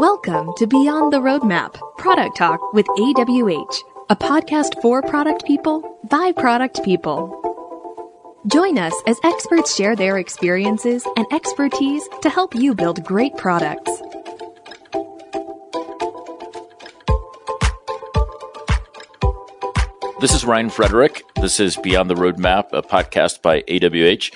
Welcome to Beyond the Roadmap Product Talk with AWH, a podcast for product people by product people. Join us as experts share their experiences and expertise to help you build great products. This is Ryan Frederick. This is Beyond the Roadmap, a podcast by AWH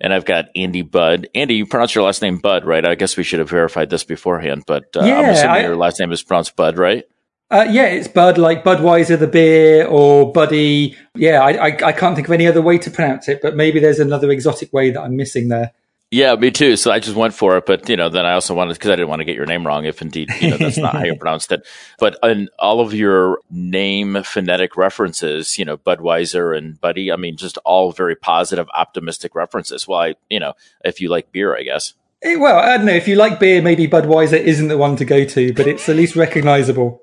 and I've got Andy Budd. Andy, you pronounce your last name Budd, right? I guess we should have verified this beforehand, but uh, yeah, I'm assuming I, your last name is pronounced Budd, right? Uh, yeah, it's Bud, like Budweiser, the beer, or Buddy. Yeah, I, I, I can't think of any other way to pronounce it, but maybe there's another exotic way that I'm missing there. Yeah, me too. So I just went for it, but you know, then I also wanted because I didn't want to get your name wrong, if indeed you know that's not how you pronounced it. But in all of your name phonetic references, you know, Budweiser and Buddy, I mean, just all very positive, optimistic references. Well, I, you know, if you like beer, I guess. Eh, well, I don't know. If you like beer, maybe Budweiser isn't the one to go to, but it's at least recognizable.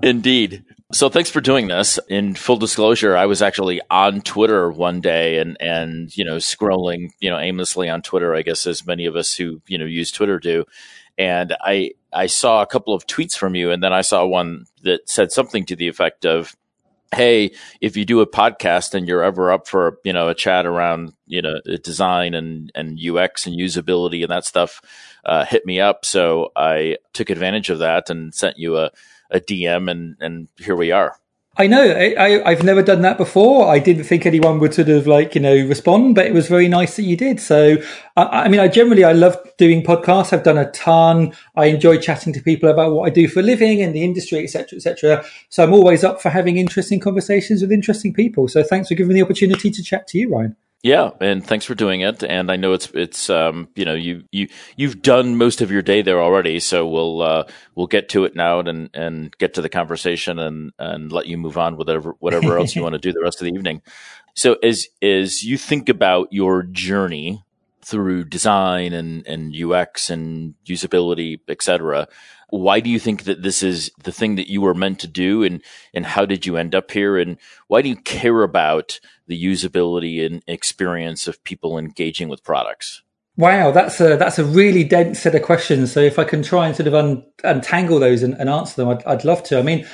Indeed. So thanks for doing this. In full disclosure, I was actually on Twitter one day and, and, you know, scrolling, you know, aimlessly on Twitter, I guess as many of us who, you know, use Twitter do. And I, I saw a couple of tweets from you and then I saw one that said something to the effect of, Hey, if you do a podcast and you're ever up for, you know, a chat around, you know, design and, and UX and usability and that stuff, uh, hit me up. So I took advantage of that and sent you a, a DM, and and here we are. I know. I, have never done that before. I didn't think anyone would sort of like, you know, respond, but it was very nice that you did. So, I, I mean, I generally, I love doing podcasts. I've done a ton. I enjoy chatting to people about what I do for a living and the industry, etc., etc. So I'm always up for having interesting conversations with interesting people. So thanks for giving me the opportunity to chat to you, Ryan. Yeah, and thanks for doing it. And I know it's it's um, you know you you you've done most of your day there already, so we'll uh, we'll get to it now and and get to the conversation and and let you move on with whatever whatever else you want to do the rest of the evening. So as as you think about your journey through design and and UX and usability, etc., why do you think that this is the thing that you were meant to do and and how did you end up here and why do you care about the usability and experience of people engaging with products. Wow that's a that's a really dense set of questions. So if i can try and sort of un, untangle those and, and answer them I'd, I'd love to. I mean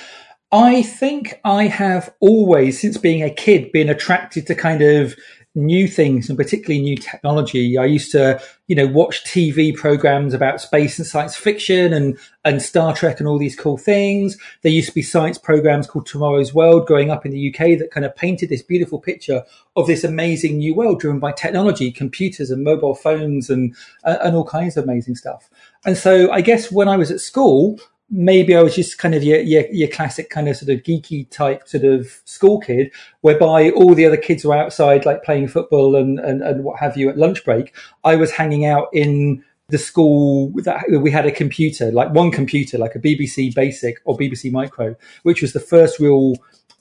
I think I have always, since being a kid, been attracted to kind of new things and particularly new technology. I used to, you know, watch TV programs about space and science fiction and, and Star Trek and all these cool things. There used to be science programs called Tomorrow's World growing up in the UK that kind of painted this beautiful picture of this amazing new world driven by technology, computers and mobile phones and, uh, and all kinds of amazing stuff. And so I guess when I was at school, maybe I was just kind of your, your, your classic kind of sort of geeky type sort of school kid, whereby all the other kids were outside like playing football and, and, and what have you at lunch break. I was hanging out in the school that we had a computer, like one computer, like a BBC Basic or BBC Micro, which was the first real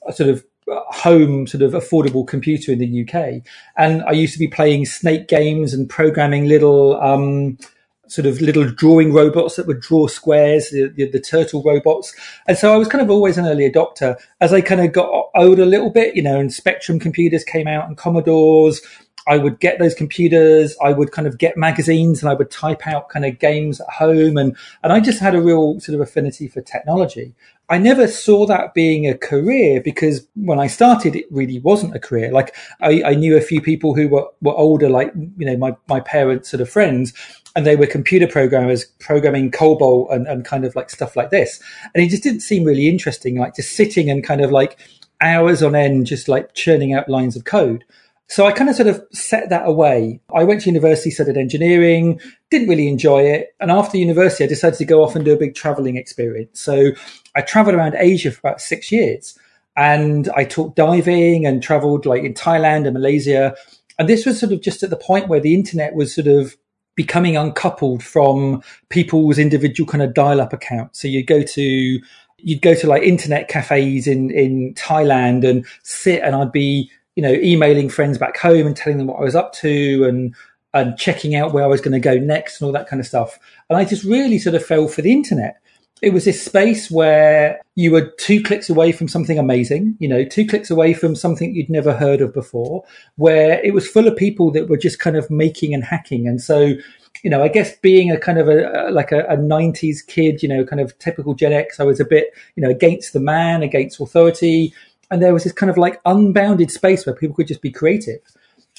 uh, sort of uh, home sort of affordable computer in the UK. And I used to be playing snake games and programming little, um, sort of little drawing robots that would draw squares, the, the, the, turtle robots. And so I was kind of always an early adopter. As I kind of got older a little bit, you know, and Spectrum computers came out and Commodores, I would get those computers, I would kind of get magazines and I would type out kind of games at home. And, and I just had a real sort of affinity for technology. I never saw that being a career because when I started, it really wasn't a career. Like I, I knew a few people who were, were older, like, you know, my, my parents sort of friends and they were computer programmers programming COBOL and, and kind of like stuff like this. And it just didn't seem really interesting, like just sitting and kind of like hours on end, just like churning out lines of code. So I kind of sort of set that away. I went to university, studied engineering, didn't really enjoy it. And after university, I decided to go off and do a big traveling experience. So I traveled around Asia for about six years and I taught diving and traveled like in Thailand and Malaysia. And this was sort of just at the point where the internet was sort of becoming uncoupled from people's individual kind of dial up accounts. So you go to, you'd go to like internet cafes in, in Thailand and sit and I'd be, you know, emailing friends back home and telling them what I was up to and, and checking out where I was going to go next and all that kind of stuff. And I just really sort of fell for the internet. It was this space where you were two clicks away from something amazing, you know, two clicks away from something you'd never heard of before, where it was full of people that were just kind of making and hacking. And so you know, I guess being a kind of a, like a, a 90s kid, you know, kind of typical Gen X, I was a bit, you know, against the man, against authority. And there was this kind of like unbounded space where people could just be creative.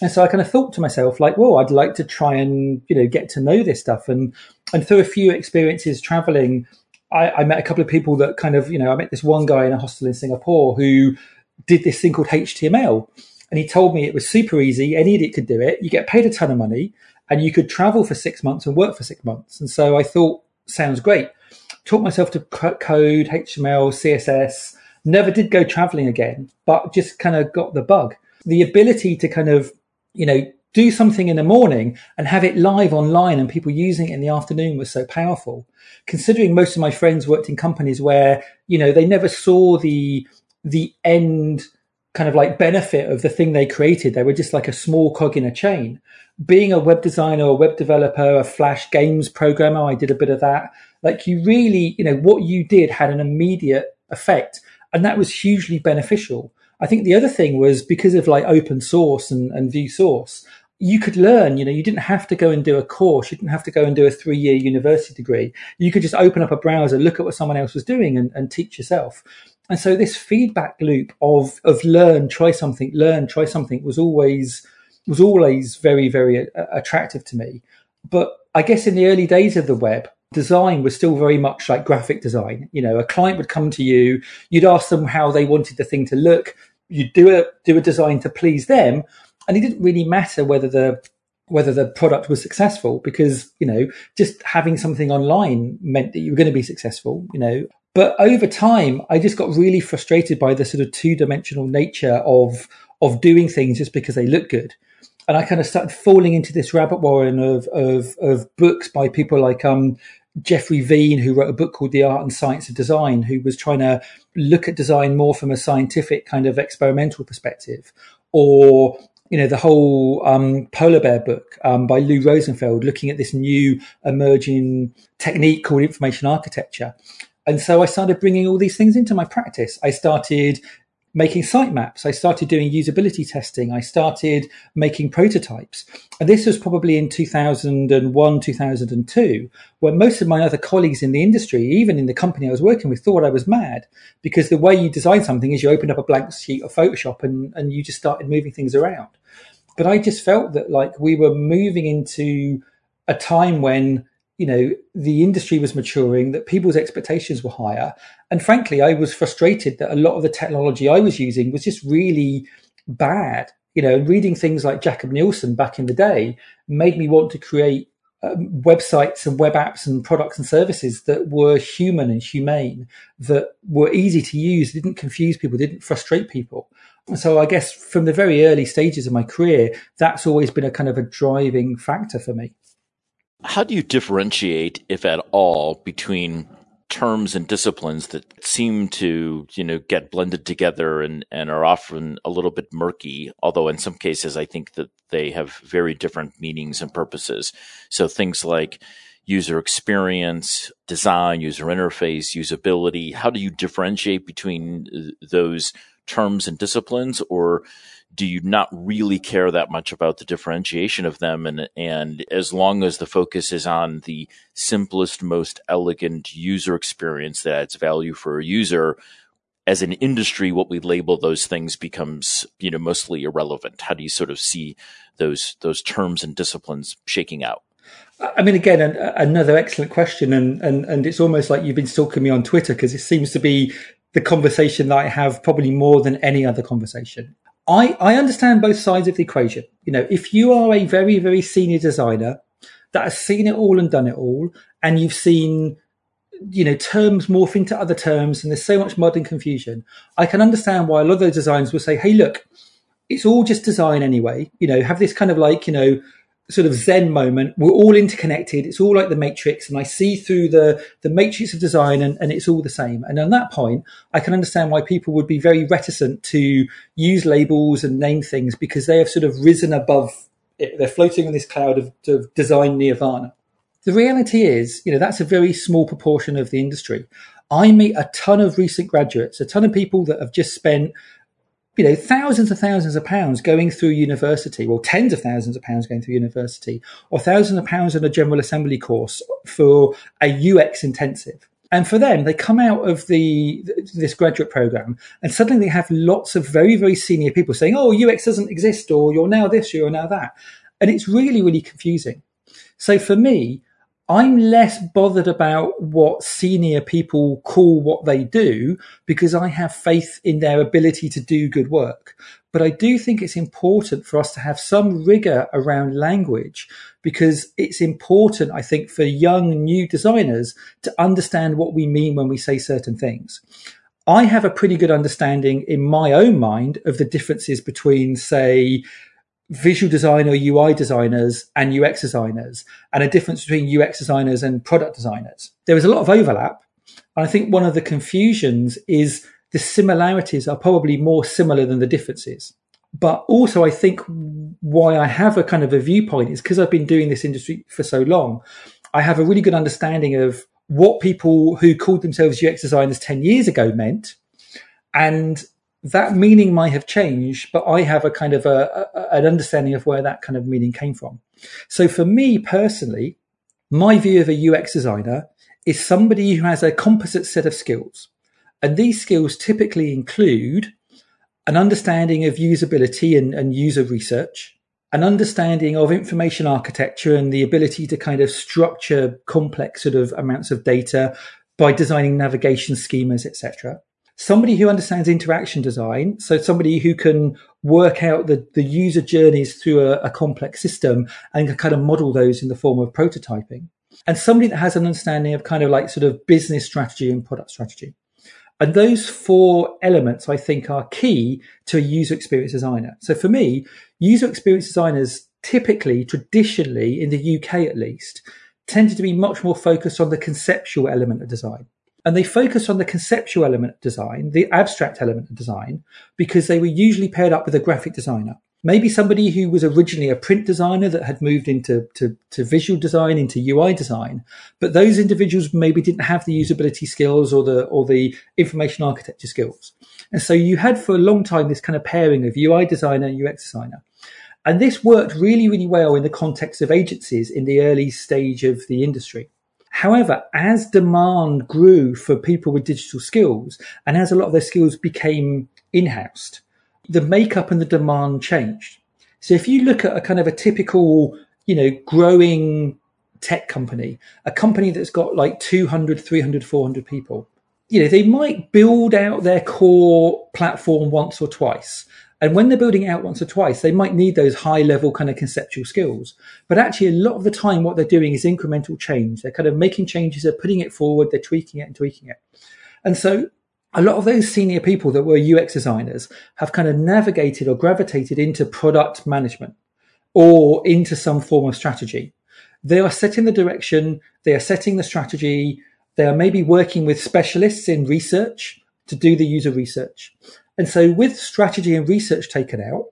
And so I kind of thought to myself, like, well, I'd like to try and, you know, get to know this stuff. And, and through a few experiences traveling, I, I met a couple of people that kind of, you know, I met this one guy in a hostel in Singapore who did this thing called HTML. And he told me it was super easy. Any idiot could do it. You get paid a ton of money and you could travel for six months and work for six months. And so I thought, sounds great. Taught myself to code, HTML, CSS. Never did go traveling again, but just kind of got the bug. The ability to kind of, you know, do something in the morning and have it live online and people using it in the afternoon was so powerful. Considering most of my friends worked in companies where, you know, they never saw the, the end kind of like benefit of the thing they created. They were just like a small cog in a chain being a web designer, a web developer, a Flash games programmer, I did a bit of that. Like you really, you know, what you did had an immediate effect, and that was hugely beneficial. I think the other thing was because of like open source and, and view source, you could learn, you know, you didn't have to go and do a course. You didn't have to go and do a three year university degree. You could just open up a browser, look at what someone else was doing and, and teach yourself. And so this feedback loop of, of learn, try something, learn, try something was always, was always very, very attractive to me. But I guess in the early days of the web, design was still very much like graphic design. You know, a client would come to you, you'd ask them how they wanted the thing to look, you'd do a do a design to please them, and it didn't really matter whether the whether the product was successful because you know just having something online meant that you were going to be successful. You know, but over time, I just got really frustrated by the sort of two dimensional nature of of doing things just because they look good and I kind of started falling into this rabbit warren of of, of books by people like um, Jeffrey Veen, who wrote a book called The Art and Science of Design, who was trying to look at design more from a scientific kind of experimental perspective, or you know the whole um, polar bear book um, by Lou Rosenfeld, looking at this new emerging technique called information architecture. And so I started bringing all these things into my practice. I started making sitemaps. I started doing usability testing. I started making prototypes. And this was probably in 2001, 2002, where most of my other colleagues in the industry, even in the company I was working with, thought I was mad because the way you design something is you open up a blank sheet of Photoshop and, and you just started moving things around. But I just felt that like we were moving into a time when you know, the industry was maturing, that people's expectations were higher. And frankly, I was frustrated that a lot of the technology I was using was just really bad. You know, reading things like Jakob Nielsen back in the day made me want to create um, websites and web apps and products and services that were human and humane, that were easy to use, didn't confuse people, didn't frustrate people. And so I guess from the very early stages of my career, that's always been a kind of a driving factor for me. How do you differentiate, if at all, between terms and disciplines that seem to, you know, get blended together and, and are often a little bit murky, although in some cases I think that they have very different meanings and purposes. So things like user experience, design, user interface, usability, how do you differentiate between uh, those terms and disciplines or do you not really care that much about the differentiation of them? And and as long as the focus is on the simplest most elegant user experience that adds value for a user as an industry what we label those things becomes you know mostly irrelevant. How do you sort of see those those terms and disciplines shaking out? I mean, again, an, another excellent question, and, and and it's almost like you've been stalking me on Twitter because it seems to be the conversation that I have probably more than any other conversation. I, I understand both sides of the equation. You know, if you are a very, very senior designer that has seen it all and done it all, and you've seen, you know, terms morph into other terms, and there's so much mud and confusion, I can understand why a lot of those designs will say, hey, look, it's all just design anyway. You know, have this kind of like, you know, sort of Zen moment. We're all interconnected. It's all like the matrix and I see through the, the matrix of design and, and it's all the same. And on that point, I can understand why people would be very reticent to use labels and name things because they have sort of risen above it. They're floating in this cloud of, of design nirvana. The reality is, you know, that's a very small proportion of the industry. I meet a ton of recent graduates, a ton of people that have just spent you know, thousands and thousands of pounds going through university, well, tens of thousands of pounds going through university, or thousands of pounds on a general assembly course for a UX intensive. And for them, they come out of the this graduate program, and suddenly they have lots of very very senior people saying, "Oh, UX doesn't exist," or "You're now this, you're now that," and it's really really confusing. So for me, I'm less bothered about what senior people call what they do because I have faith in their ability to do good work. But I do think it's important for us to have some rigor around language because it's important, I think, for young new designers to understand what we mean when we say certain things. I have a pretty good understanding in my own mind of the differences between, say, visual designer, UI designers and UX designers and a difference between UX designers and product designers. There is a lot of overlap. And I think one of the confusions is the similarities are probably more similar than the differences. But also, I think why I have a kind of a viewpoint is because I've been doing this industry for so long. I have a really good understanding of what people who called themselves UX designers 10 years ago meant and that meaning might have changed, but I have a kind of a, a, an understanding of where that kind of meaning came from. So for me personally, my view of a UX designer is somebody who has a composite set of skills. And these skills typically include an understanding of usability and, and user research, an understanding of information architecture and the ability to kind of structure complex sort of amounts of data by designing navigation schemas, etc somebody who understands interaction design, so somebody who can work out the, the user journeys through a, a complex system and can kind of model those in the form of prototyping, and somebody that has an understanding of kind of like sort of business strategy and product strategy. And those four elements, I think, are key to a user experience designer. So for me, user experience designers typically, traditionally, in the UK at least, tended to be much more focused on the conceptual element of design. And they focused on the conceptual element of design, the abstract element of design, because they were usually paired up with a graphic designer. Maybe somebody who was originally a print designer that had moved into to, to visual design, into UI design, but those individuals maybe didn't have the usability skills or the or the information architecture skills. And so you had for a long time this kind of pairing of UI designer and UX designer. And this worked really, really well in the context of agencies in the early stage of the industry. However, as demand grew for people with digital skills and as a lot of their skills became in-housed, the makeup and the demand changed. So if you look at a kind of a typical, you know, growing tech company, a company that's got like 200, 300, 400 people, you know, they might build out their core platform once or twice and when they're building out once or twice, they might need those high level kind of conceptual skills. But actually, a lot of the time, what they're doing is incremental change. They're kind of making changes, they're putting it forward, they're tweaking it and tweaking it. And so a lot of those senior people that were UX designers have kind of navigated or gravitated into product management or into some form of strategy. They are setting the direction, they are setting the strategy, they are maybe working with specialists in research to do the user research. And so with strategy and research taken out,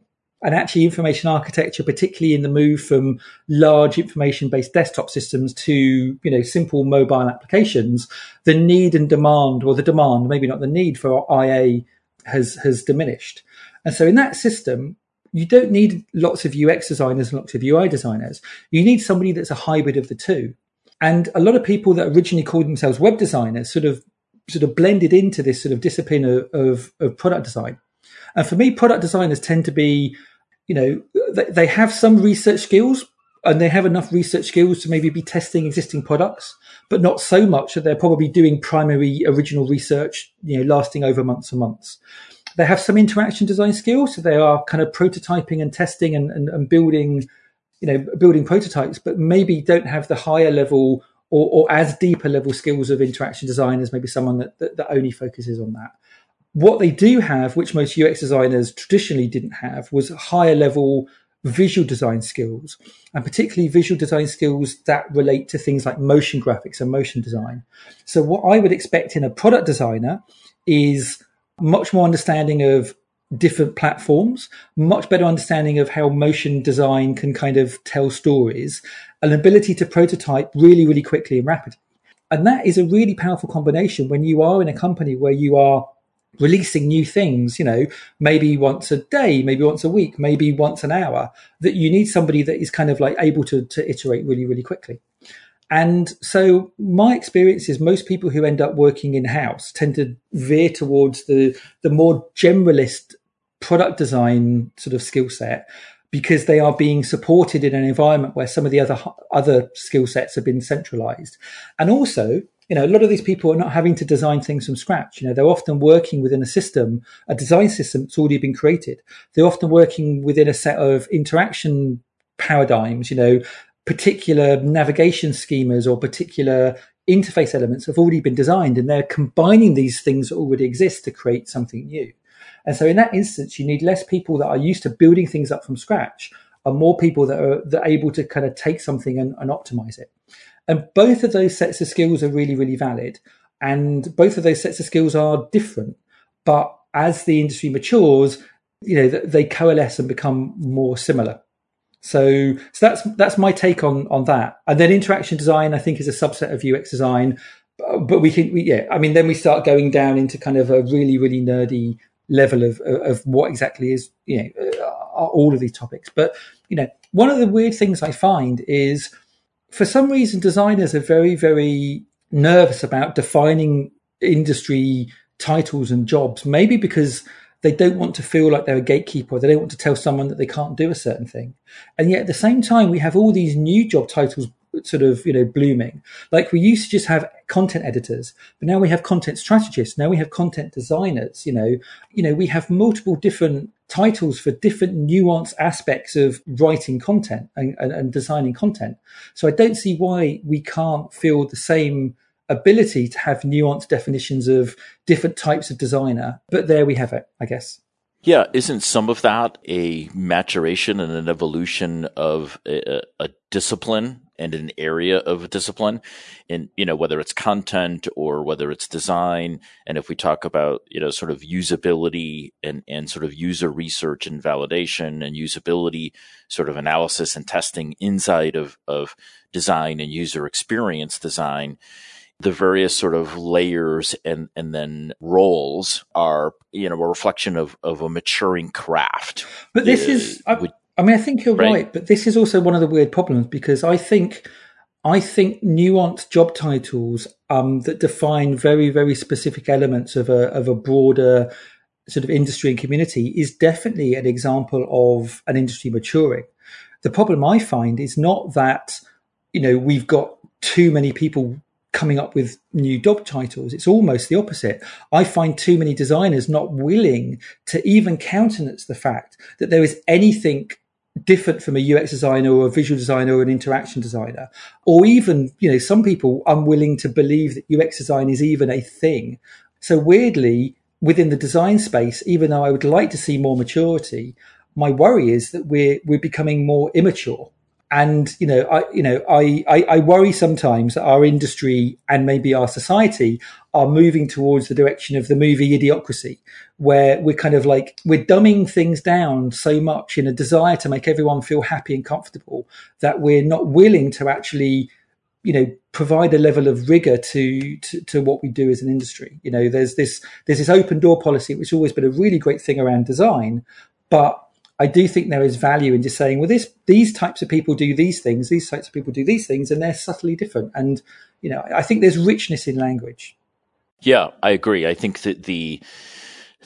and actually information architecture, particularly in the move from large information based desktop systems to, you know, simple mobile applications, the need and demand or the demand, maybe not the need for IA has, has diminished. And so in that system, you don't need lots of UX designers and lots of UI designers. You need somebody that's a hybrid of the two. And a lot of people that originally called themselves web designers sort of sort of blended into this sort of discipline of, of, of product design. And for me, product designers tend to be, you know, they, they have some research skills and they have enough research skills to maybe be testing existing products, but not so much that they're probably doing primary original research, you know, lasting over months and months. They have some interaction design skills, so they are kind of prototyping and testing and, and, and building, you know, building prototypes, but maybe don't have the higher level or, or as deeper level skills of interaction design as maybe someone that, that, that only focuses on that. What they do have, which most UX designers traditionally didn't have, was higher level visual design skills, and particularly visual design skills that relate to things like motion graphics and motion design. So, what I would expect in a product designer is much more understanding of different platforms, much better understanding of how motion design can kind of tell stories, an ability to prototype really, really quickly and rapidly. And that is a really powerful combination when you are in a company where you are releasing new things, you know, maybe once a day, maybe once a week, maybe once an hour, that you need somebody that is kind of like able to, to iterate really, really quickly. And so my experience is most people who end up working in house tend to veer towards the, the more generalist product design sort of skill set because they are being supported in an environment where some of the other other skill sets have been centralized. And also, you know, a lot of these people are not having to design things from scratch. You know, they're often working within a system, a design system that's already been created. They're often working within a set of interaction paradigms, you know, particular navigation schemas or particular interface elements have already been designed and they're combining these things that already exist to create something new. And so in that instance, you need less people that are used to building things up from scratch and more people that are, that are able to kind of take something and, and optimize it. And both of those sets of skills are really, really valid. And both of those sets of skills are different. But as the industry matures, you know, they coalesce and become more similar. So, so that's that's my take on on that. And then interaction design, I think, is a subset of UX design. But we can, we, yeah, I mean, then we start going down into kind of a really, really nerdy level of of what exactly is, you know, uh, all of these topics. But you know, one of the weird things I find is, for some reason, designers are very, very nervous about defining industry titles and jobs. Maybe because they don't want to feel like they're a gatekeeper. They don't want to tell someone that they can't do a certain thing. And yet at the same time, we have all these new job titles sort of, you know, blooming. Like we used to just have content editors, but now we have content strategists. Now we have content designers, you know, you know, we have multiple different titles for different nuanced aspects of writing content and, and, and designing content. So I don't see why we can't feel the same ability to have nuanced definitions of different types of designer. But there we have it, I guess. Yeah, isn't some of that a maturation and an evolution of a, a, discipline and an area of discipline? In you know whether it's content or whether it's design, and if we talk about you know sort of usability and and sort of user research and validation and usability sort of analysis and testing inside of of design and user experience design the various sort of layers and and then roles are you know a reflection of of a maturing craft. But this is, I, would, I, mean, I think you're right? right, but this is also one of the weird problems because I think. I think nuanced job titles um, that define very, very specific elements of a, of a broader sort of industry and community is definitely an example of an industry maturing. The problem I find is not that, you know, we've got too many people coming up with new job titles. It's almost the opposite. I find too many designers not willing to even countenance the fact that there is anything different from a UX designer or a visual designer or an interaction designer, or even, you know, some people unwilling to believe that UX design is even a thing. So weirdly, within the design space, even though I would like to see more maturity, my worry is that we're, we're becoming more immature and you know i you know I, I, I worry sometimes that our industry and maybe our society are moving towards the direction of the movie idiocracy where we're kind of like we're dumbing things down so much in a desire to make everyone feel happy and comfortable that we're not willing to actually you know provide a level of rigor to, to, to what we do as an industry. You know there's this there's this open door policy which has always been a really great thing around design but I do think there is value in just saying, well, this these types of people do these things, these types of people do these things, and they're subtly different. And you know, I think there's richness in language. Yeah, I agree. I think that the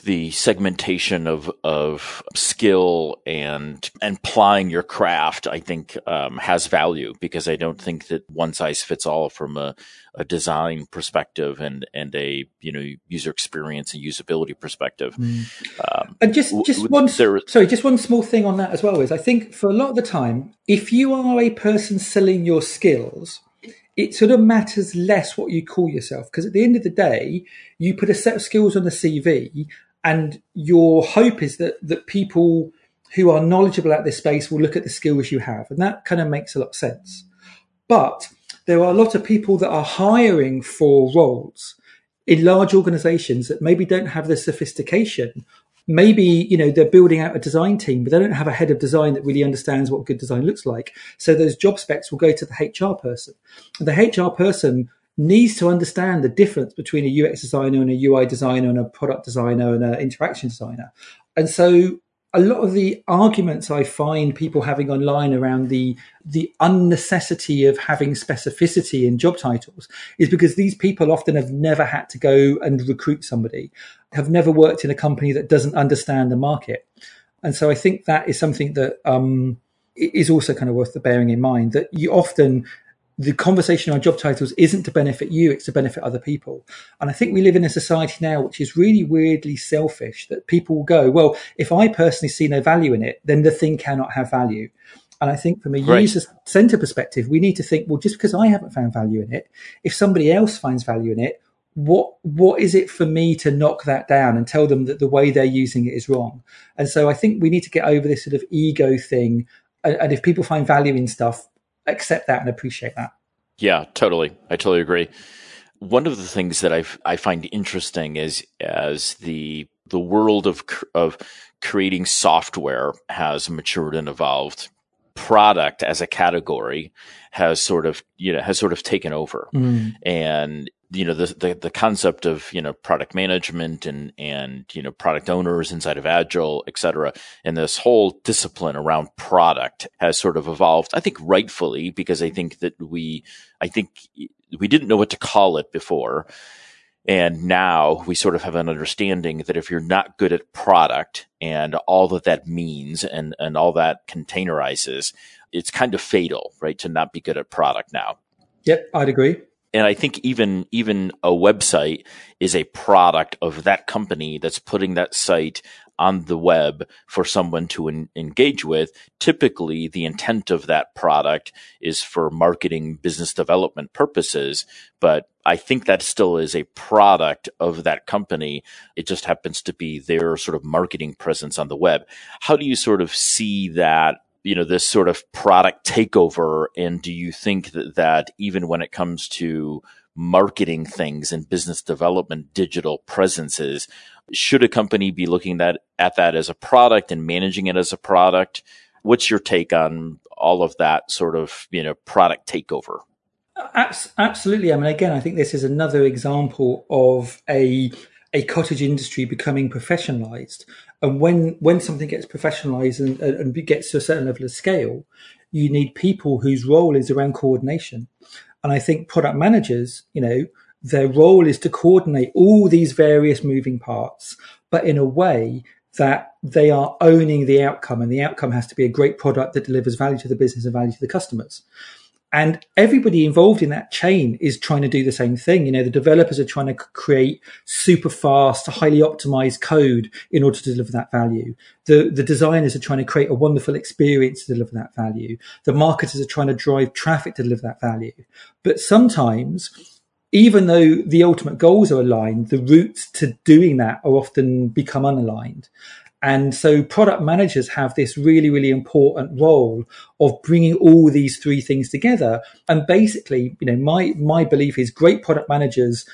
the segmentation of of skill and and applying your craft, I think, um, has value because I don't think that one size fits all from a, a design perspective and and a you know user experience and usability perspective. Mm. Um, and just just w- one there, sorry, just one small thing on that as well is I think for a lot of the time, if you are a person selling your skills, it sort of matters less what you call yourself because at the end of the day, you put a set of skills on the CV and your hope is that that people who are knowledgeable at this space will look at the skills you have, and that kind of makes a lot of sense. But there are a lot of people that are hiring for roles in large organizations that maybe don't have the sophistication. Maybe, you know, they're building out a design team, but they don't have a head of design that really understands what good design looks like. So those job specs will go to the HR person. And the HR person needs to understand the difference between a UX designer and a UI designer and a product designer and an interaction designer. And so a lot of the arguments I find people having online around the the unnecessity of having specificity in job titles is because these people often have never had to go and recruit somebody, have never worked in a company that doesn't understand the market, and so I think that is something that um, is also kind of worth the bearing in mind that you often the conversation on job titles isn't to benefit you, it's to benefit other people. And I think we live in a society now which is really weirdly selfish that people will go, well, if I personally see no value in it, then the thing cannot have value. And I think from a right. user center perspective, we need to think, well, just because I haven't found value in it, if somebody else finds value in it, what what is it for me to knock that down and tell them that the way they're using it is wrong? And so I think we need to get over this sort of ego thing. And, and if people find value in stuff, accept that and appreciate that. Yeah, totally. I totally agree. One of the things that I I find interesting is as the the world of of creating software has matured and evolved. Product as a category has sort of you know has sort of taken over, mm. and you know the, the, the concept of you know product management and and you know product owners inside of agile et cetera and this whole discipline around product has sort of evolved i think rightfully because i think that we i think we didn't know what to call it before. And now we sort of have an understanding that if you're not good at product and all that that means and and all that containerizes it's kind of fatal right to not be good at product now. Yep i'd agree and I think even even a website is a product of that company that's putting that site on the web for someone to en- engage with. Typically, the intent of that product is for marketing, business development purposes, but I think that still is a product of that company. It just happens to be their sort of marketing presence on the web. How do you sort of see that you know this sort of product takeover and do you think that, that even when it comes to marketing things and business development digital presences should a company be looking that at that as a product and managing it as a product? What's your take on all of that sort of you know product takeover? Absolutely. I mean again i think this is another example of a a cottage industry becoming professionalized. And when when something gets professionalized and, and gets to a certain level of scale, you need people whose role is around coordination. And I think product managers, you know, their role is to coordinate all these various moving parts, but in a way that they are owning the outcome and the outcome has to be a great product that delivers value to the business and value to the customers. And everybody involved in that chain is trying to do the same thing. You know, the developers are trying to create super fast, highly optimized code in order to deliver that value. The, the designers are trying to create a wonderful experience to deliver that value. The marketers are trying to drive traffic to deliver that value. But sometimes, even though the ultimate goals are aligned, the routes to doing that are often become unaligned. And so product managers have this really, really important role of bringing all these three things together. And basically, you know, my, my belief is great product managers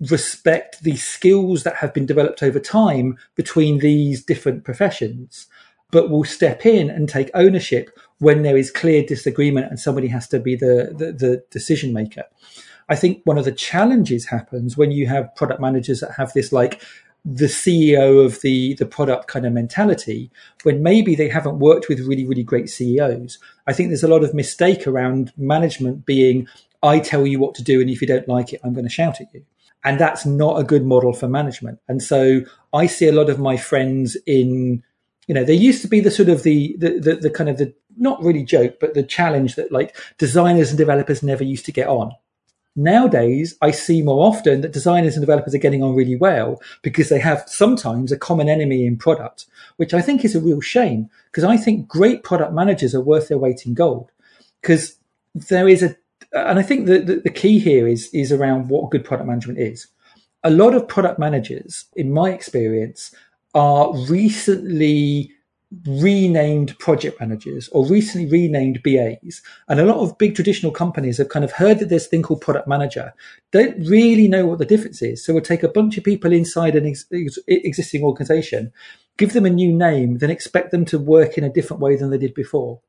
respect the skills that have been developed over time between these different professions, but will step in and take ownership when there is clear disagreement and somebody has to be the, the, the decision maker. I think one of the challenges happens when you have product managers that have this like the CEO of the the product kind of mentality when maybe they haven't worked with really really great CEOs. I think there's a lot of mistake around management being I tell you what to do and if you don't like it I'm going to shout at you. And that's not a good model for management. And so I see a lot of my friends in you know, there used to be the sort of the the, the, the kind of the not really joke, but the challenge that like designers and developers never used to get on Nowadays, I see more often that designers and developers are getting on really well because they have sometimes a common enemy in product, which I think is a real shame because I think great product managers are worth their weight in gold because there is a, and I think the, the, the key here is, is around what good product management is. A lot of product managers, in my experience, are recently renamed project managers or recently renamed BAs. And a lot of big traditional companies have kind of heard that there's thing called product manager, don't really know what the difference is. So we'll take a bunch of people inside an ex- existing organization, give them a new name, then expect them to work in a different way than they did before.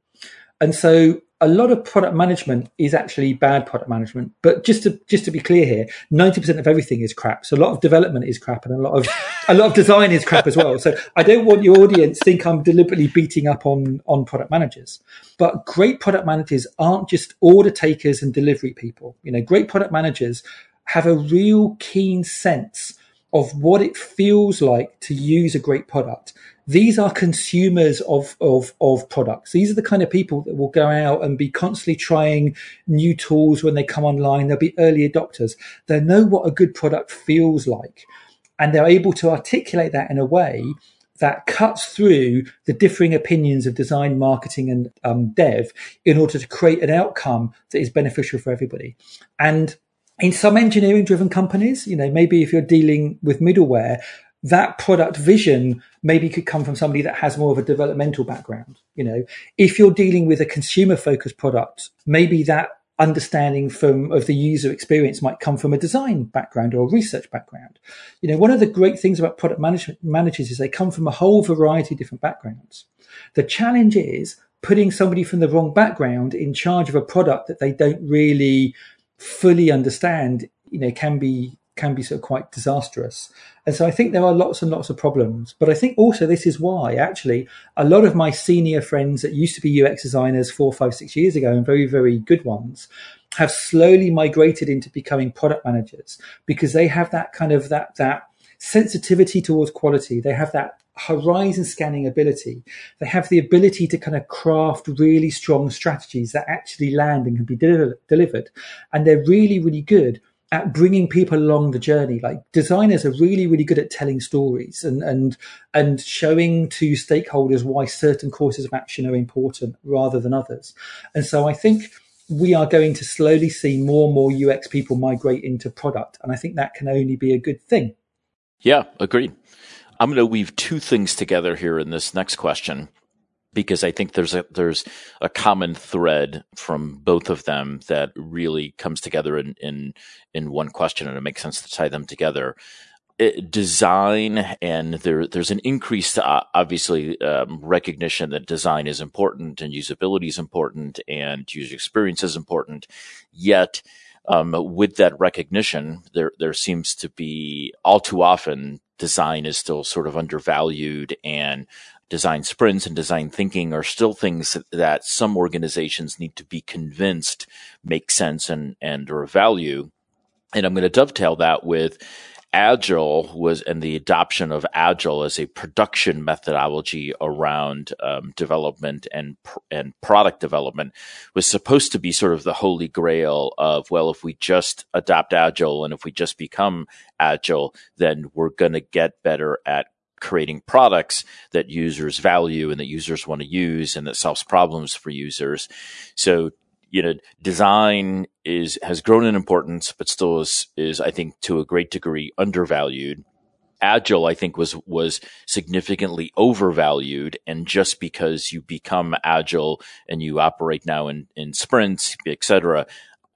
And so a lot of product management is actually bad product management. But just to just to be clear here, ninety percent of everything is crap. So a lot of development is crap, and a lot of a lot of design is crap as well. So I don't want your audience think I'm deliberately beating up on on product managers. But great product managers aren't just order takers and delivery people. You know, great product managers have a real keen sense of what it feels like to use a great product these are consumers of, of, of products. These are the kind of people that will go out and be constantly trying new tools when they come online. They'll be early adopters. They know what a good product feels like and they're able to articulate that in a way that cuts through the differing opinions of design, marketing, and um, dev in order to create an outcome that is beneficial for everybody. And in some engineering driven companies, you know, maybe if you're dealing with middleware, that product vision maybe could come from somebody that has more of a developmental background. You know, if you're dealing with a consumer focused product, maybe that understanding from of the user experience might come from a design background or a research background. You know, one of the great things about product management managers is they come from a whole variety of different backgrounds. The challenge is putting somebody from the wrong background in charge of a product that they don't really fully understand, you know, can be can be sort of quite disastrous. And so I think there are lots and lots of problems. But I think also this is why actually a lot of my senior friends that used to be UX designers four, five, six years ago and very, very good ones have slowly migrated into becoming product managers because they have that kind of that that sensitivity towards quality. They have that horizon scanning ability. They have the ability to kind of craft really strong strategies that actually land and can be delivered. And they're really, really good at bringing people along the journey. Like designers are really, really good at telling stories and and and showing to stakeholders why certain courses of action are important rather than others. And so I think we are going to slowly see more and more UX people migrate into product, and I think that can only be a good thing. Yeah, agreed. I'm going to weave two things together here in this next question because I think there's a there's a common thread from both of them that really comes together in in, in one question, and it makes sense to tie them together. It, design and there there's an increased uh, obviously um, recognition that design is important and usability is important and user experience is important. Yet, um, with that recognition, there there seems to be all too often design is still sort of undervalued and design sprints and design thinking are still things that some organizations need to be convinced make sense and, and or value. And I'm going to dovetail that with agile was and the adoption of agile as a production methodology around um, development and and product development was supposed to be sort of the holy grail of well if we just adopt agile and if we just become agile then we're going to get better at creating products that users value and that users want to use and that solves problems for users. So, you know, design is, has grown in importance, but still is, is, I think, to a great degree undervalued. Agile, I think, was, was significantly overvalued. And just because you become agile and you operate now in, in sprints, et cetera,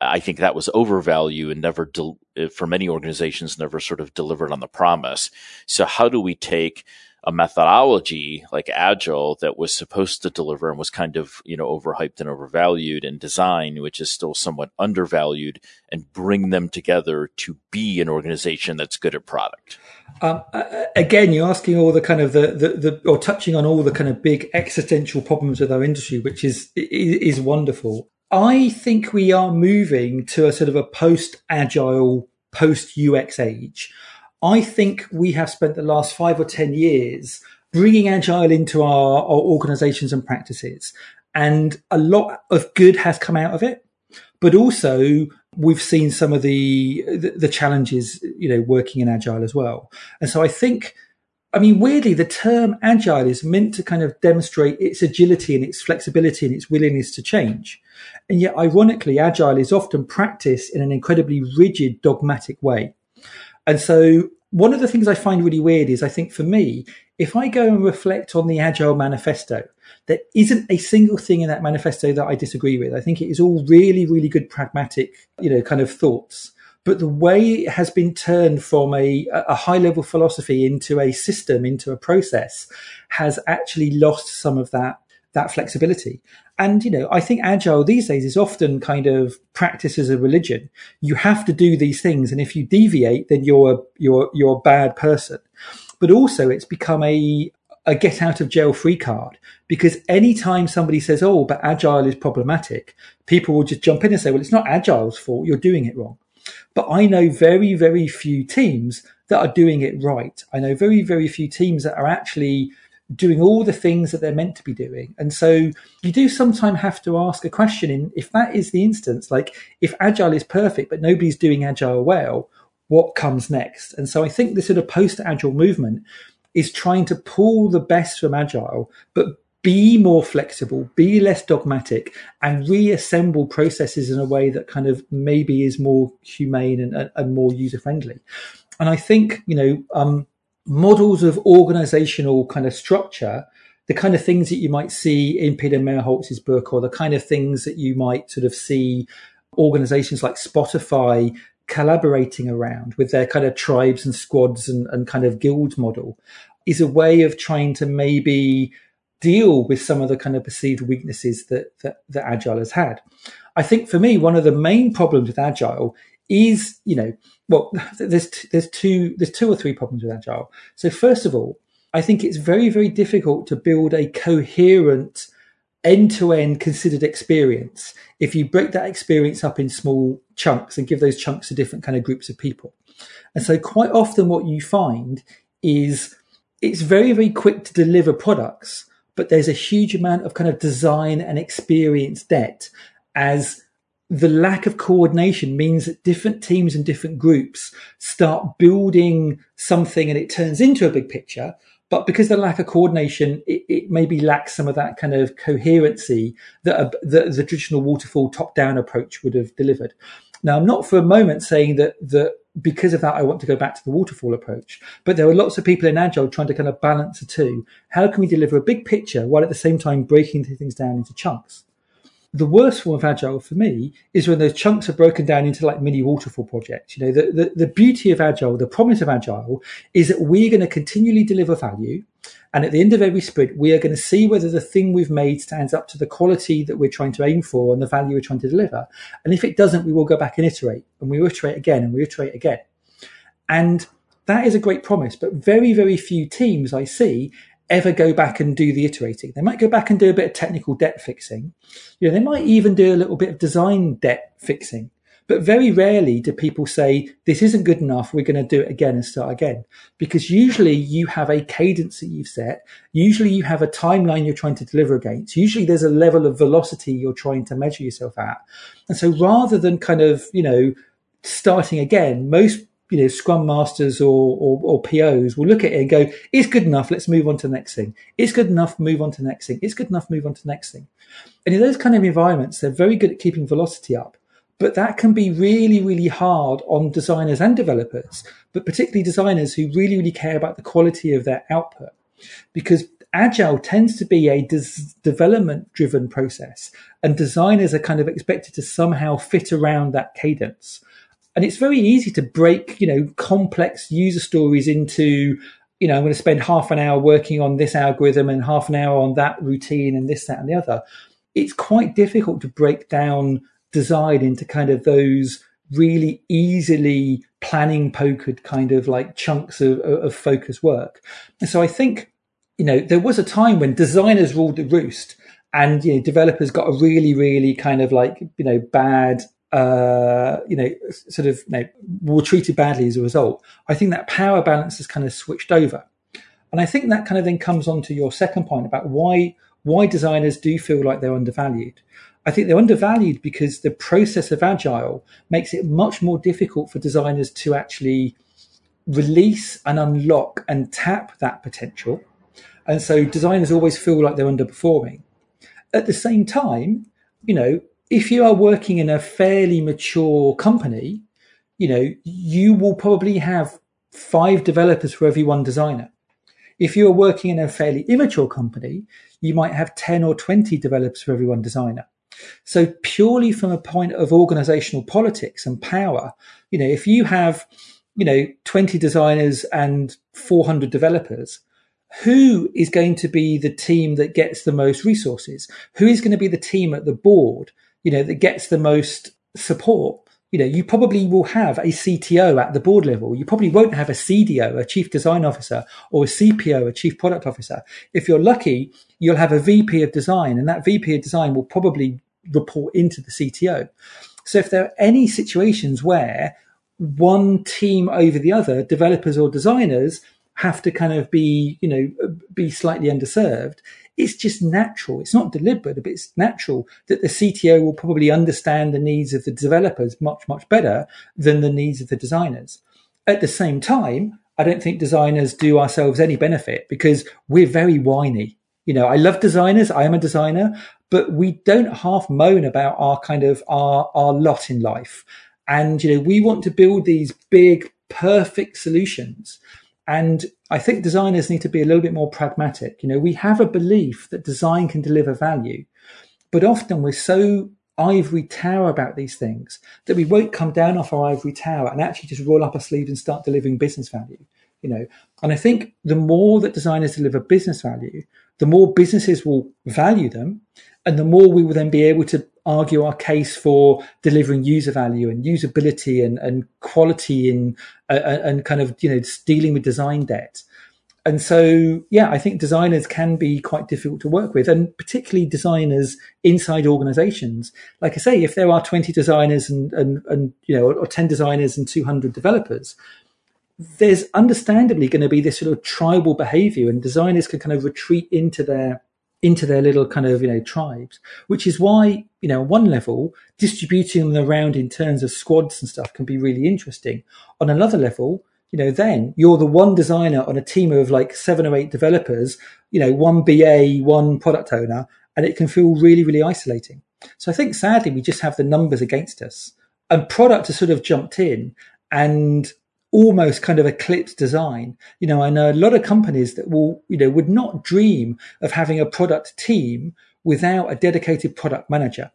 I think that was overvalued and never, del- for many organizations, never sort of delivered on the promise. So how do we take a methodology like agile that was supposed to deliver and was kind of you know overhyped and overvalued in design which is still somewhat undervalued and bring them together to be an organization that's good at product um, again you're asking all the kind of the, the, the or touching on all the kind of big existential problems with our industry which is is wonderful I think we are moving to a sort of a post agile, post UX age. I think we have spent the last five or 10 years bringing agile into our, our organizations and practices. And a lot of good has come out of it. But also, we've seen some of the, the, the challenges, you know, working in agile as well. And so I think I mean, weirdly, the term agile is meant to kind of demonstrate its agility and its flexibility and its willingness to change. And yet, ironically, agile is often practiced in an incredibly rigid, dogmatic way. And so, one of the things I find really weird is I think for me, if I go and reflect on the Agile manifesto, there isn't a single thing in that manifesto that I disagree with. I think it is all really, really good, pragmatic, you know, kind of thoughts. But the way it has been turned from a, a high level philosophy into a system, into a process, has actually lost some of that that flexibility. And, you know, I think agile these days is often kind of practiced as a religion. You have to do these things. And if you deviate, then you're, you're, you're a bad person. But also it's become a, a get out of jail free card because anytime somebody says, Oh, but agile is problematic, people will just jump in and say, well, it's not agile's fault. You're doing it wrong. But I know very, very few teams that are doing it right. I know very, very few teams that are actually doing all the things that they're meant to be doing. And so you do sometimes have to ask a question in if that is the instance, like if agile is perfect, but nobody's doing agile well, what comes next? And so I think this sort of post agile movement is trying to pull the best from agile, but be more flexible, be less dogmatic, and reassemble processes in a way that kind of maybe is more humane and, and more user friendly. And I think, you know, um, models of organizational kind of structure, the kind of things that you might see in Peter Merholz's book, or the kind of things that you might sort of see organizations like Spotify collaborating around with their kind of tribes and squads and, and kind of guild model is a way of trying to maybe deal with some of the kind of perceived weaknesses that, that, that agile has had. I think for me, one of the main problems with agile is, you know, well, there's there's two there's two or three problems with agile. So first of all, I think it's very very difficult to build a coherent end to end considered experience if you break that experience up in small chunks and give those chunks to different kind of groups of people. And so quite often what you find is it's very very quick to deliver products, but there's a huge amount of kind of design and experience debt as the lack of coordination means that different teams and different groups start building something and it turns into a big picture. But because the lack of coordination, it, it maybe lacks some of that kind of coherency that, that the traditional waterfall top down approach would have delivered. Now, I'm not for a moment saying that, that because of that, I want to go back to the waterfall approach. But there are lots of people in Agile trying to kind of balance the two. How can we deliver a big picture while at the same time breaking things down into chunks? The worst form of agile for me is when those chunks are broken down into like mini waterfall projects. You know, the, the, the beauty of agile, the promise of agile is that we're going to continually deliver value. And at the end of every sprint, we are going to see whether the thing we've made stands up to the quality that we're trying to aim for and the value we're trying to deliver. And if it doesn't, we will go back and iterate and we will iterate again and we iterate again. And that is a great promise, but very, very few teams I see ever go back and do the iterating. They might go back and do a bit of technical debt fixing. You know, they might even do a little bit of design debt fixing. But very rarely do people say, this isn't good enough. We're going to do it again and start again. Because usually you have a cadence that you've set. Usually you have a timeline you're trying to deliver against. Usually there's a level of velocity you're trying to measure yourself at. And so rather than kind of, you know, starting again, most you know, scrum masters or, or, or, POs will look at it and go, it's good enough. Let's move on to the next thing. It's good enough. Move on to the next thing. It's good enough. Move on to the next thing. And in those kind of environments, they're very good at keeping velocity up, but that can be really, really hard on designers and developers, but particularly designers who really, really care about the quality of their output because agile tends to be a des- development driven process and designers are kind of expected to somehow fit around that cadence and it's very easy to break, you know, complex user stories into, you know, I'm going to spend half an hour working on this algorithm and half an hour on that routine and this, that, and the other. It's quite difficult to break down design into kind of those really easily planning pokered kind of like chunks of, of focus work. And so I think, you know, there was a time when designers ruled the roost and you know developers got a really really kind of like you know bad uh, you know, sort of, you know, were treated badly as a result. I think that power balance has kind of switched over. And I think that kind of then comes on to your second point about why, why designers do feel like they're undervalued. I think they're undervalued because the process of agile makes it much more difficult for designers to actually release and unlock and tap that potential. And so designers always feel like they're underperforming. At the same time, you know, if you are working in a fairly mature company, you know, you will probably have five developers for every one designer. If you are working in a fairly immature company, you might have 10 or 20 developers for every one designer. So purely from a point of organizational politics and power, you know, if you have, you know, 20 designers and 400 developers, who is going to be the team that gets the most resources? Who is going to be the team at the board, you know, that gets the most support? You know, you probably will have a CTO at the board level. You probably won't have a CDO, a chief design officer, or a CPO, a chief product officer. If you're lucky, you'll have a VP of design, and that VP of design will probably report into the CTO. So if there are any situations where one team over the other, developers or designers, have to kind of be, you know, be slightly underserved. It's just natural. It's not deliberate, but it's natural that the CTO will probably understand the needs of the developers much, much better than the needs of the designers. At the same time, I don't think designers do ourselves any benefit because we're very whiny. You know, I love designers. I am a designer, but we don't half moan about our kind of our, our lot in life. And, you know, we want to build these big, perfect solutions and I think designers need to be a little bit more pragmatic. You know, we have a belief that design can deliver value, but often we're so ivory tower about these things that we won't come down off our ivory tower and actually just roll up our sleeves and start delivering business value. You know, and I think the more that designers deliver business value, the more businesses will value them, and the more we will then be able to argue our case for delivering user value and usability and, and quality and, uh, and kind of, you know, dealing with design debt. And so, yeah, I think designers can be quite difficult to work with, and particularly designers inside organizations. Like I say, if there are 20 designers and, and, and you know, or 10 designers and 200 developers, there's understandably going to be this sort of tribal behavior, and designers can kind of retreat into their into their little kind of you know tribes, which is why you know one level distributing them around in terms of squads and stuff can be really interesting. On another level, you know, then you're the one designer on a team of like seven or eight developers, you know, one BA, one product owner, and it can feel really, really isolating. So I think sadly we just have the numbers against us. And product has sort of jumped in and almost kind of eclipse design. You know, I know a lot of companies that will, you know, would not dream of having a product team without a dedicated product manager,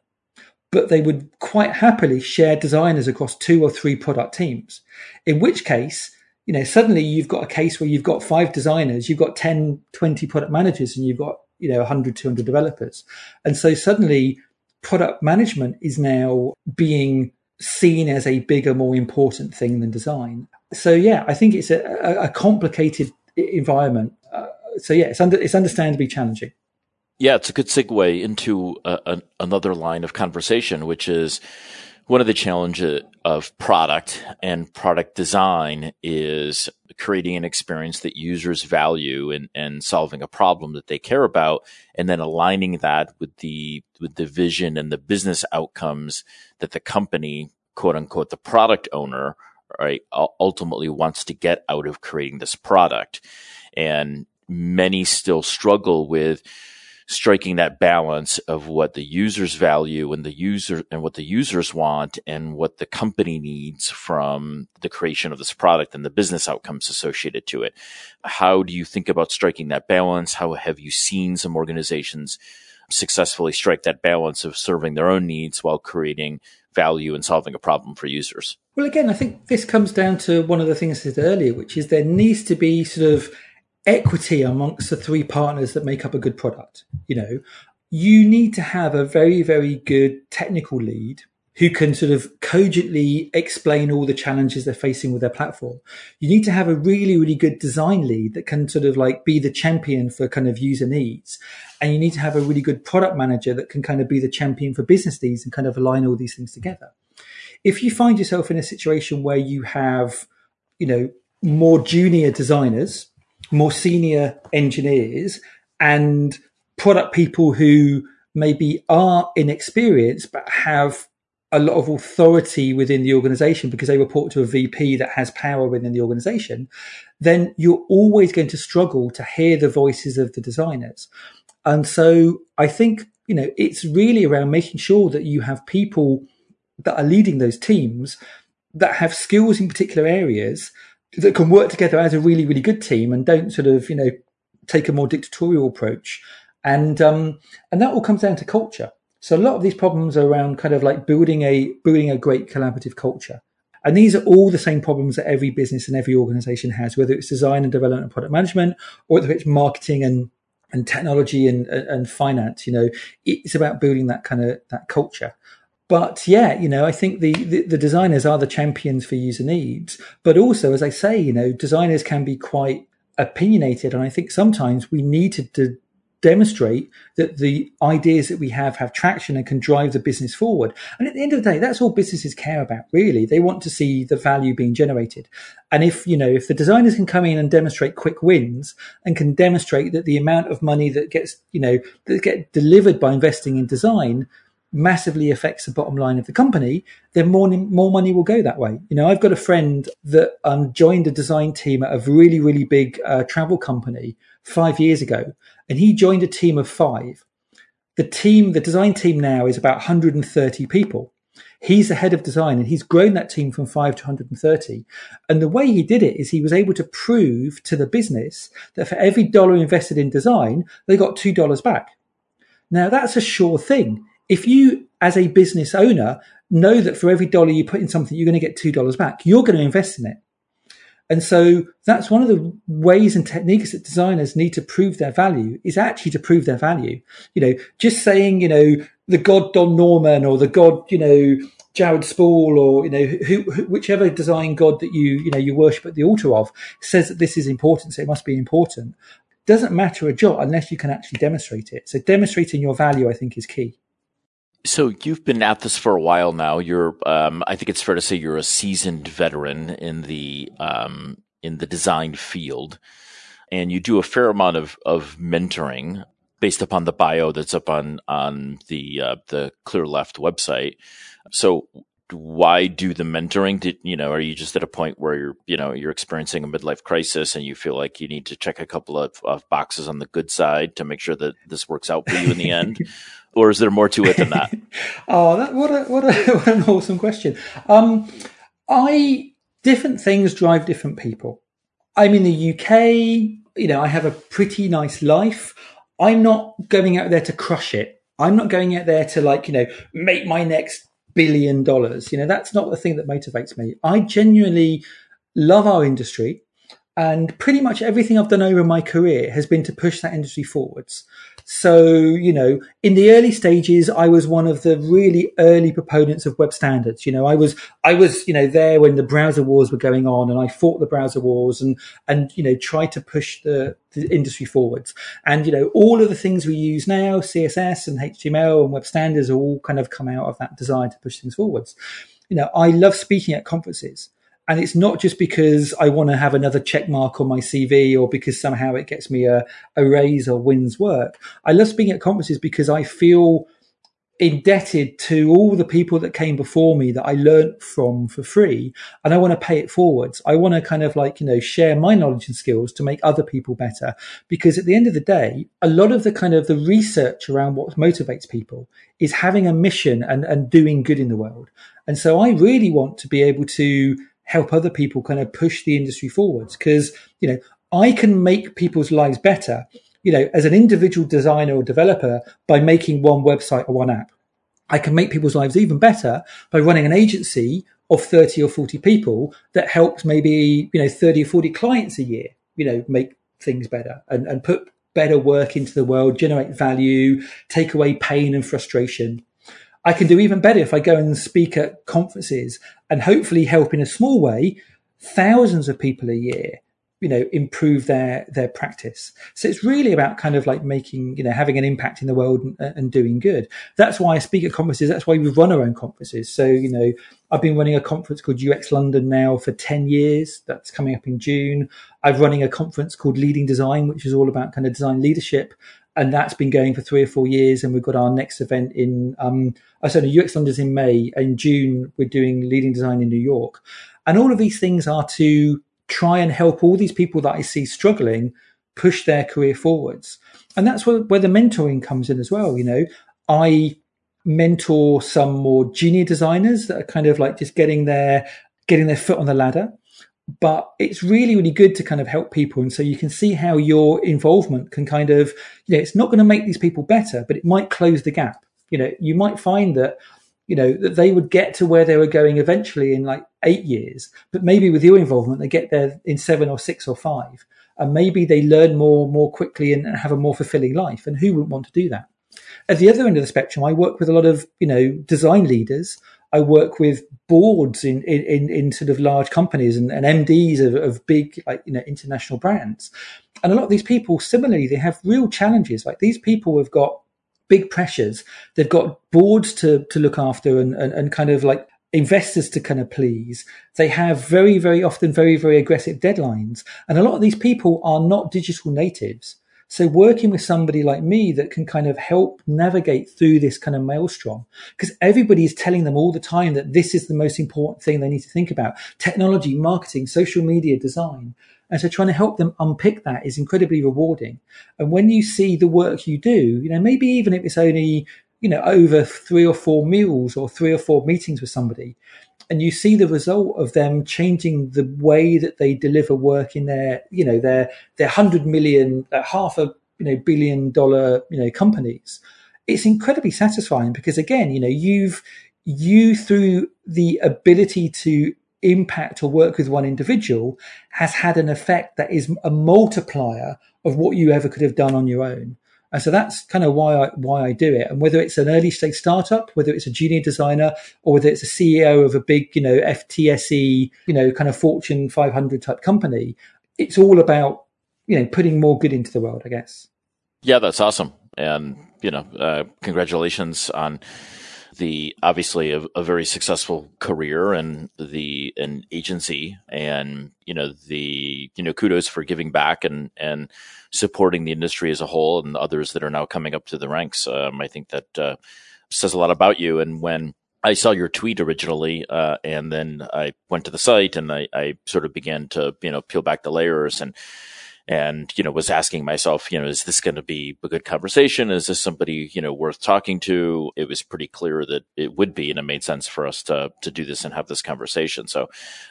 but they would quite happily share designers across two or three product teams. In which case, you know, suddenly you've got a case where you've got five designers, you've got 10, 20 product managers, and you've got, you know, 100, 200 developers. And so suddenly product management is now being seen as a bigger, more important thing than design so yeah, I think it's a, a complicated environment. Uh, so yeah, it's under, it's understandably challenging. Yeah, it's a good segue into a, a, another line of conversation, which is one of the challenges of product and product design is creating an experience that users value and, and solving a problem that they care about, and then aligning that with the with the vision and the business outcomes that the company, quote unquote, the product owner right, ultimately wants to get out of creating this product. And many still struggle with striking that balance of what the users value and the user and what the users want and what the company needs from the creation of this product and the business outcomes associated to it. How do you think about striking that balance? How have you seen some organizations successfully strike that balance of serving their own needs while creating value and solving a problem for users. Well, again, I think this comes down to one of the things I said earlier, which is there needs to be sort of equity amongst the three partners that make up a good product. You know, you need to have a very, very good technical lead who can sort of cogently explain all the challenges they're facing with their platform. You need to have a really, really good design lead that can sort of like be the champion for kind of user needs. And you need to have a really good product manager that can kind of be the champion for business needs and kind of align all these things together. If you find yourself in a situation where you have, you know, more junior designers, more senior engineers and product people who maybe are inexperienced but have a lot of authority within the organization because they report to a VP that has power within the organization, then you're always going to struggle to hear the voices of the designers. And so I think, you know, it's really around making sure that you have people that are leading those teams that have skills in particular areas that can work together as a really, really good team and don't sort of, you know, take a more dictatorial approach. And, um, and that all comes down to culture so a lot of these problems are around kind of like building a building a great collaborative culture. And these are all the same problems that every business and every organization has, whether it's design and development and product management, or whether it's marketing and, and technology and, and finance. You know, it's about building that kind of that culture. But yeah, you know, I think the, the, the designers are the champions for user needs. But also, as I say, you know, designers can be quite opinionated. And I think sometimes we need to, to demonstrate that the ideas that we have have traction and can drive the business forward. And at the end of the day, that's all businesses care about, really. They want to see the value being generated. And if, you know, if the designers can come in and demonstrate quick wins and can demonstrate that the amount of money that gets, you know, that get delivered by investing in design massively affects the bottom line of the company, then more more money will go that way. You know, I've got a friend that um, joined a design team at a really really big uh, travel company five years ago, and he joined a team of five. The team, the design team now is about 130 people. He's the head of design and he's grown that team from five to 130. And the way he did it is he was able to prove to the business that for every dollar invested in design, they got $2 back. Now that's a sure thing. If you, as a business owner, know that for every dollar you put in something, you're going to get $2 back, you're going to invest in it. And so that's one of the ways and techniques that designers need to prove their value is actually to prove their value. You know, just saying, you know, the God Don Norman or the God, you know, Jared Spool or, you know, who, who, whichever design God that you, you know, you worship at the altar of says that this is important. So it must be important. Doesn't matter a jot unless you can actually demonstrate it. So demonstrating your value, I think, is key. So you've been at this for a while now. You're, um, I think it's fair to say, you're a seasoned veteran in the um, in the design field, and you do a fair amount of of mentoring based upon the bio that's up on on the uh, the Clearleft website. So why do the mentoring? Did you know? Are you just at a point where you're you know you're experiencing a midlife crisis and you feel like you need to check a couple of, of boxes on the good side to make sure that this works out for you in the end? or is there more to it than that? oh, that, what a what a what an awesome question. Um, I different things drive different people. I'm in the UK. You know, I have a pretty nice life. I'm not going out there to crush it. I'm not going out there to like you know make my next billion dollars. You know, that's not the thing that motivates me. I genuinely love our industry. And pretty much everything I've done over my career has been to push that industry forwards. So, you know, in the early stages, I was one of the really early proponents of web standards. You know, I was, I was, you know, there when the browser wars were going on and I fought the browser wars and, and, you know, tried to push the, the industry forwards. And, you know, all of the things we use now, CSS and HTML and web standards all kind of come out of that desire to push things forwards. You know, I love speaking at conferences. And it's not just because I want to have another check mark on my CV or because somehow it gets me a, a raise or wins work. I love speaking at conferences because I feel indebted to all the people that came before me that I learnt from for free. And I want to pay it forwards. I want to kind of like, you know, share my knowledge and skills to make other people better. Because at the end of the day, a lot of the kind of the research around what motivates people is having a mission and, and doing good in the world. And so I really want to be able to help other people kind of push the industry forwards. Because, you know, I can make people's lives better, you know, as an individual designer or developer by making one website or one app. I can make people's lives even better by running an agency of 30 or 40 people that helps maybe, you know, 30 or 40 clients a year, you know, make things better and, and put better work into the world, generate value, take away pain and frustration. I can do even better if I go and speak at conferences and hopefully help in a small way thousands of people a year you know improve their their practice. So it's really about kind of like making you know having an impact in the world and, and, doing good. That's why i speak at conferences. That's why we run our own conferences. So you know i've been running a conference called ux london now for 10 years. That's coming up in june. I'm running a conference called leading design which is all about kind of design leadership and that's been going for three or four years. And we've got our next event in, um, I said, UX London's in May. In June, we're doing leading design in New York. And all of these things are to try and help all these people that I see struggling push their career forwards. And that's where, where the mentoring comes in as well. You know, I mentor some more junior designers that are kind of like just getting their, getting their foot on the ladder but it's really really good to kind of help people and so you can see how your involvement can kind of you know it's not going to make these people better but it might close the gap you know you might find that you know, that they would get to where they were going eventually in like eight years, but maybe with your involvement, they get there in seven or six or five. And maybe they learn more more quickly and have a more fulfilling life. And who wouldn't want to do that? At the other end of the spectrum, I work with a lot of, you know, design leaders. I work with boards in, in, in sort of large companies and, and MDs of, of big, like, you know, international brands. And a lot of these people, similarly, they have real challenges. Like these people have got big pressures. They've got boards to, to look after and, and, and kind of like investors to kind of please. They have very, very often very, very aggressive deadlines. And a lot of these people are not digital natives. So working with somebody like me that can kind of help navigate through this kind of maelstrom, because everybody is telling them all the time that this is the most important thing they need to think about. Technology, marketing, social media, design. And so trying to help them unpick that is incredibly rewarding. And when you see the work you do, you know, maybe even if it's only, you know, over three or four meals or three or four meetings with somebody, and you see the result of them changing the way that they deliver work in their, you know, their their hundred million, uh, half a you know billion dollar you know companies, it's incredibly satisfying because again, you know, you've you through the ability to impact or work with one individual has had an effect that is a multiplier of what you ever could have done on your own. And so that's kind of why I, why I do it. And whether it's an early stage startup, whether it's a junior designer or whether it's a CEO of a big, you know, FTSE, you know, kind of Fortune 500 type company, it's all about, you know, putting more good into the world, I guess. Yeah, that's awesome. And, you know, uh, congratulations on the obviously a, a, very successful career and the an agency and you know the you know kudos for giving back and and supporting the industry as a whole and others that are now coming up to the ranks. Um, i think that uh, says a lot about you. And when I saw your tweet originally, uh, and then I went to the site and I, I sort of began to, you know, peel back the layers and and you know was asking myself you know is this going to be a good conversation? Is this somebody you know worth talking to? It was pretty clear that it would be and it made sense for us to to do this and have this conversation. So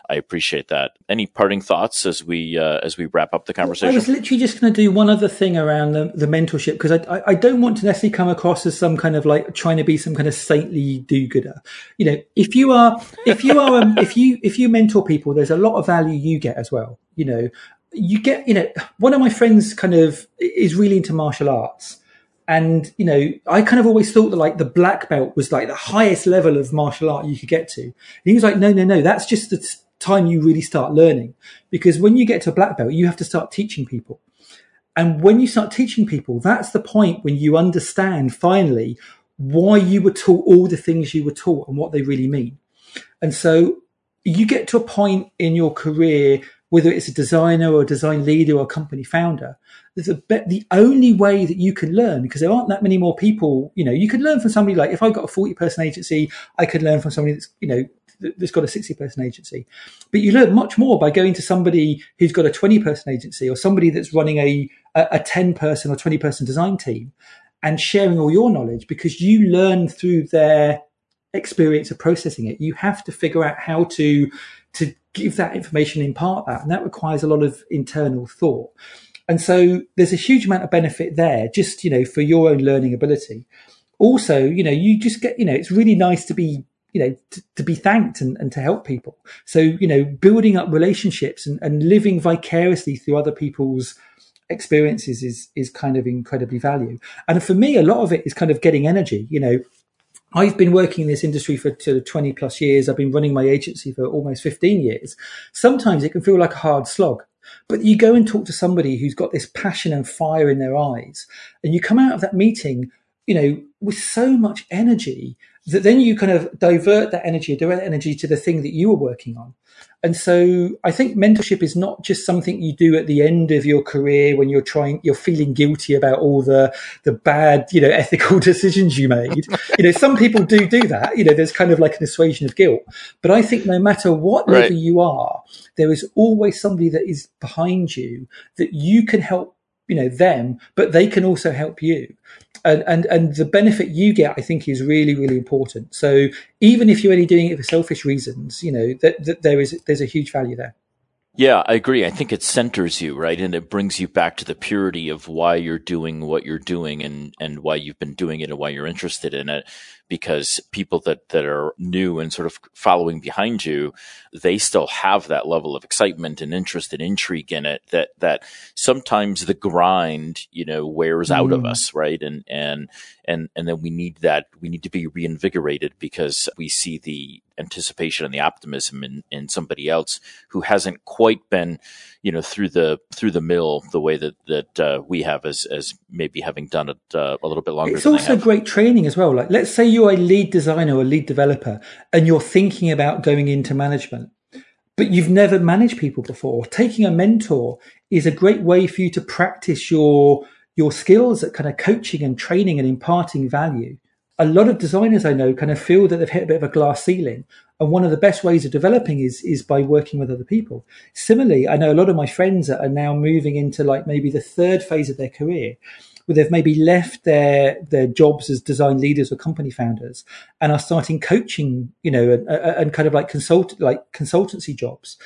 i appreciate that. Any parting thoughts as we uh, as we wrap up the conversation i was literally just going to do one other thing around the, the mentorship because I, I don't want to necessarily come across as some kind of like trying to be some kind of saintly do-gooder. You know if you are if you are um, if you if you mentor people there's a lot of value you get as well you know you get, you know, one of my friends kind of is really into martial arts. And, you know, I kind of always thought that like the black belt was like the highest level of martial art you could get to. And he was like, no, no, no, that's just the time you really start learning. Because when you get to a black belt, you have to start teaching people. And when you start teaching people, that's the point when you understand finally why you were taught all the things you were taught and what they really mean. And so you get to a point in your career whether it's a designer or a design leader or a company founder, bet the only way that you can learn because there aren't that many more people. You know, you could learn from somebody like if I've got a 40 person agency, I could learn from somebody that's you know that's got a 60 person agency. But you learn much more by going to somebody who's got a 20 person agency or somebody that's running a, a 10 person or 20 person design team and sharing all your knowledge because you learn through their experience of processing it. You have to figure out how to to give that information, impart that. And that requires a lot of internal thought. And so there's a huge amount of benefit there, just, you know, for your own learning ability. Also, you know, you just get, you know, it's really nice to be, you know, to, to be thanked and, and to help people. So, you know, building up relationships and, and living vicariously through other people's experiences is, is kind of incredibly value. And for me, a lot of it is kind of getting energy, you know, I've been working in this industry for 20 plus years. I've been running my agency for almost 15 years. Sometimes it can feel like a hard slog, but you go and talk to somebody who's got this passion and fire in their eyes and you come out of that meeting, you know, with so much energy that then you kind of divert that energy, direct energy to the thing that you were working on. And so I think mentorship is not just something you do at the end of your career when you're trying, you're feeling guilty about all the, the bad, you know, ethical decisions you made. you know, some people do do that. You know, there's kind of like an assuasion of guilt. But I think no matter what right. level you are, there is always somebody that is behind you that you can help you know them but they can also help you and, and and the benefit you get i think is really really important so even if you're only doing it for selfish reasons you know that, that there is there's a huge value there Yeah, I agree. I think it centers you, right? And it brings you back to the purity of why you're doing what you're doing and, and why you've been doing it and why you're interested in it because people that, that are new and sort of following behind you, they still have that level of excitement and interest and intrigue in it that, that sometimes the grind, you know, wears out of mm. us, right? And, and, and, and then we need that, we need to be reinvigorated because we see the anticipation and the optimism in, in somebody else who hasn't quite been, you know, through the, through the mill the way that, that, uh, we have as, as maybe having done it, uh, a little bit longer. It's also great training as well. Like, let's say you're a lead designer or a lead developer and you're thinking about going into management, but you've never managed people before. Taking a mentor is a great way for you to practice your your skills at kind of coaching and training and imparting value. A lot of designers I know kind of feel that they've hit a bit of a glass ceiling. And one of the best ways of developing is, is by working with other people. Similarly, I know a lot of my friends are now moving into like maybe the third phase of their career where they've maybe left their their jobs as design leaders or company founders and are starting coaching, you know, and, and kind of like consult like consultancy jobs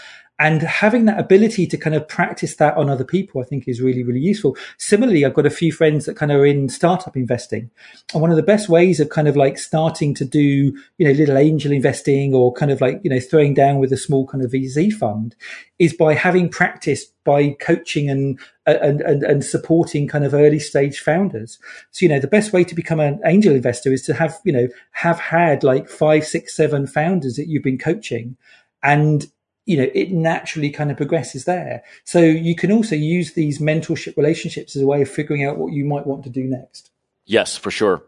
and having that ability to kind of practice that on other people, I think is really, really useful. Similarly, I've got a few friends that kind of are in startup investing. And one of the best ways of kind of like starting to do, you know, little angel investing or kind of like, you know, throwing down with a small kind of VC fund is by having practice by coaching and, and, and, and supporting kind of early stage founders. So, you know, the best way to become an angel investor is to have, you know, have had like five, six, seven founders that you've been coaching and you know, it naturally kind of progresses there. So you can also use these mentorship relationships as a way of figuring out what you might want to do next. Yes, for sure.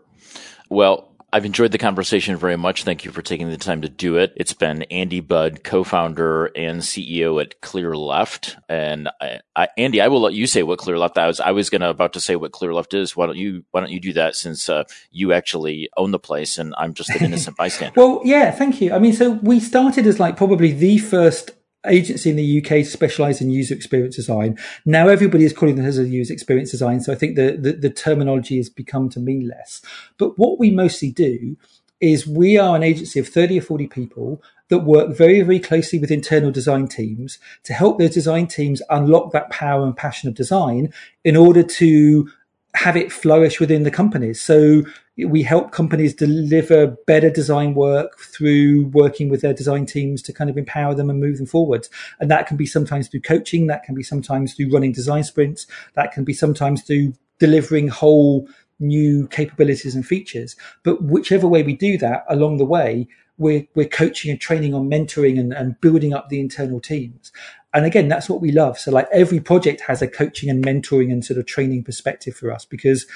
Well, I've enjoyed the conversation very much. Thank you for taking the time to do it. It's been Andy Budd, co-founder and CEO at Clearleft. And I, I, Andy, I will let you say what Clearleft. I was I was gonna about to say what Clearleft is. Why don't you Why don't you do that since uh, you actually own the place and I'm just an innocent bystander. well, yeah, thank you. I mean, so we started as like probably the first agency in the UK specialised in user experience design. Now everybody is calling themselves a user experience design, so I think the, the, the terminology has become to mean less. But what we mostly do is we are an agency of 30 or 40 people that work very, very closely with internal design teams to help those design teams unlock that power and passion of design in order to have it flourish within the companies. So we help companies deliver better design work through working with their design teams to kind of empower them and move them forward. And that can be sometimes through coaching. That can be sometimes through running design sprints. That can be sometimes through delivering whole new capabilities and features. But whichever way we do that along the way, we're, we're coaching and training on mentoring and, and building up the internal teams. And again, that's what we love. So like every project has a coaching and mentoring and sort of training perspective for us because,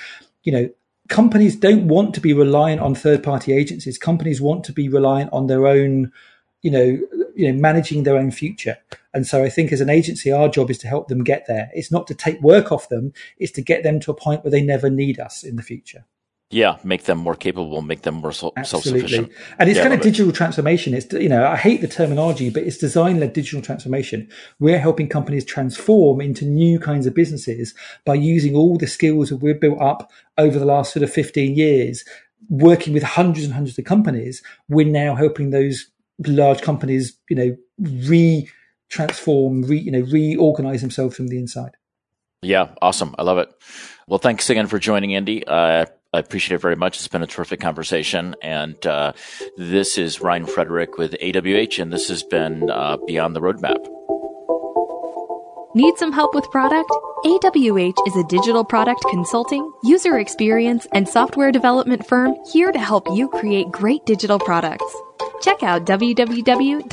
you know, companies don't want to be reliant on third party agencies. Companies want to be reliant on their own, you know, you know, managing their own future. And so I think as an agency, our job is to help them get there. It's not to take work off them. It's to get them to a point where they never need us in the future. Yeah, make them more capable, make them more self sufficient. And it's yeah, kind of digital it. transformation. It's, you know, I hate the terminology, but it's design led digital transformation. We're helping companies transform into new kinds of businesses by using all the skills that we've built up over the last sort of 15 years, working with hundreds and hundreds of companies. We're now helping those large companies, you know, re transform, re, you know, reorganize themselves from the inside. Yeah, awesome. I love it. Well, thanks again for joining, Andy. Uh, I appreciate it very much. It's been a terrific conversation. And uh, this is Ryan Frederick with AWH, and this has been uh, Beyond the Roadmap. Need some help with product? AWH is a digital product consulting, user experience, and software development firm here to help you create great digital products. Check out www.awh.net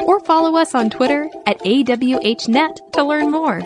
or follow us on Twitter at AWHnet to learn more.